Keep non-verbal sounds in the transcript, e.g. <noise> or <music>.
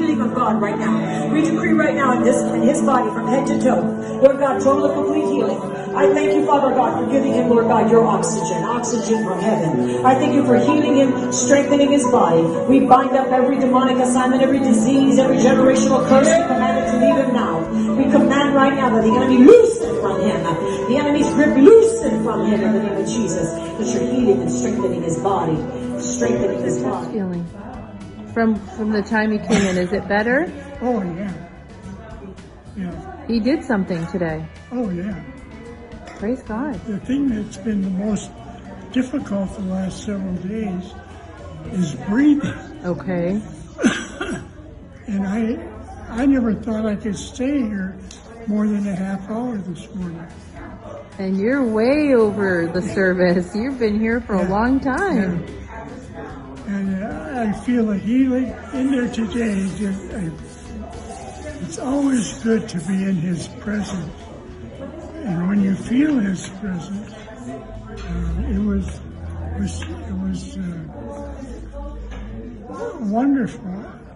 healing of God right now. We decree right now in this in his body from head to toe. Lord God, total and complete healing. I thank you, Father God, for giving him, Lord God, your oxygen, oxygen from heaven. I thank you for healing him, strengthening his body. We bind up every demonic assignment, every disease, every generational curse. We command it to leave him now. We command right now that the enemy loosen from him. The enemy's grip loosen from him in the name of Jesus. That you're healing and strengthening his body. Strengthening his body. Feeling from from the time he came in, is it better? Oh, yeah. Yeah. He did something today. Oh, yeah. Praise God. The thing that's been the most difficult the last several days is breathing. Okay. <coughs> And I, I never thought I could stay here more than a half hour this morning. And you're way over the service. You've been here for a long time. And I feel a healing in there today. It's always good to be in His presence. And when you feel His presence, uh, it was, was it was uh, wonderful.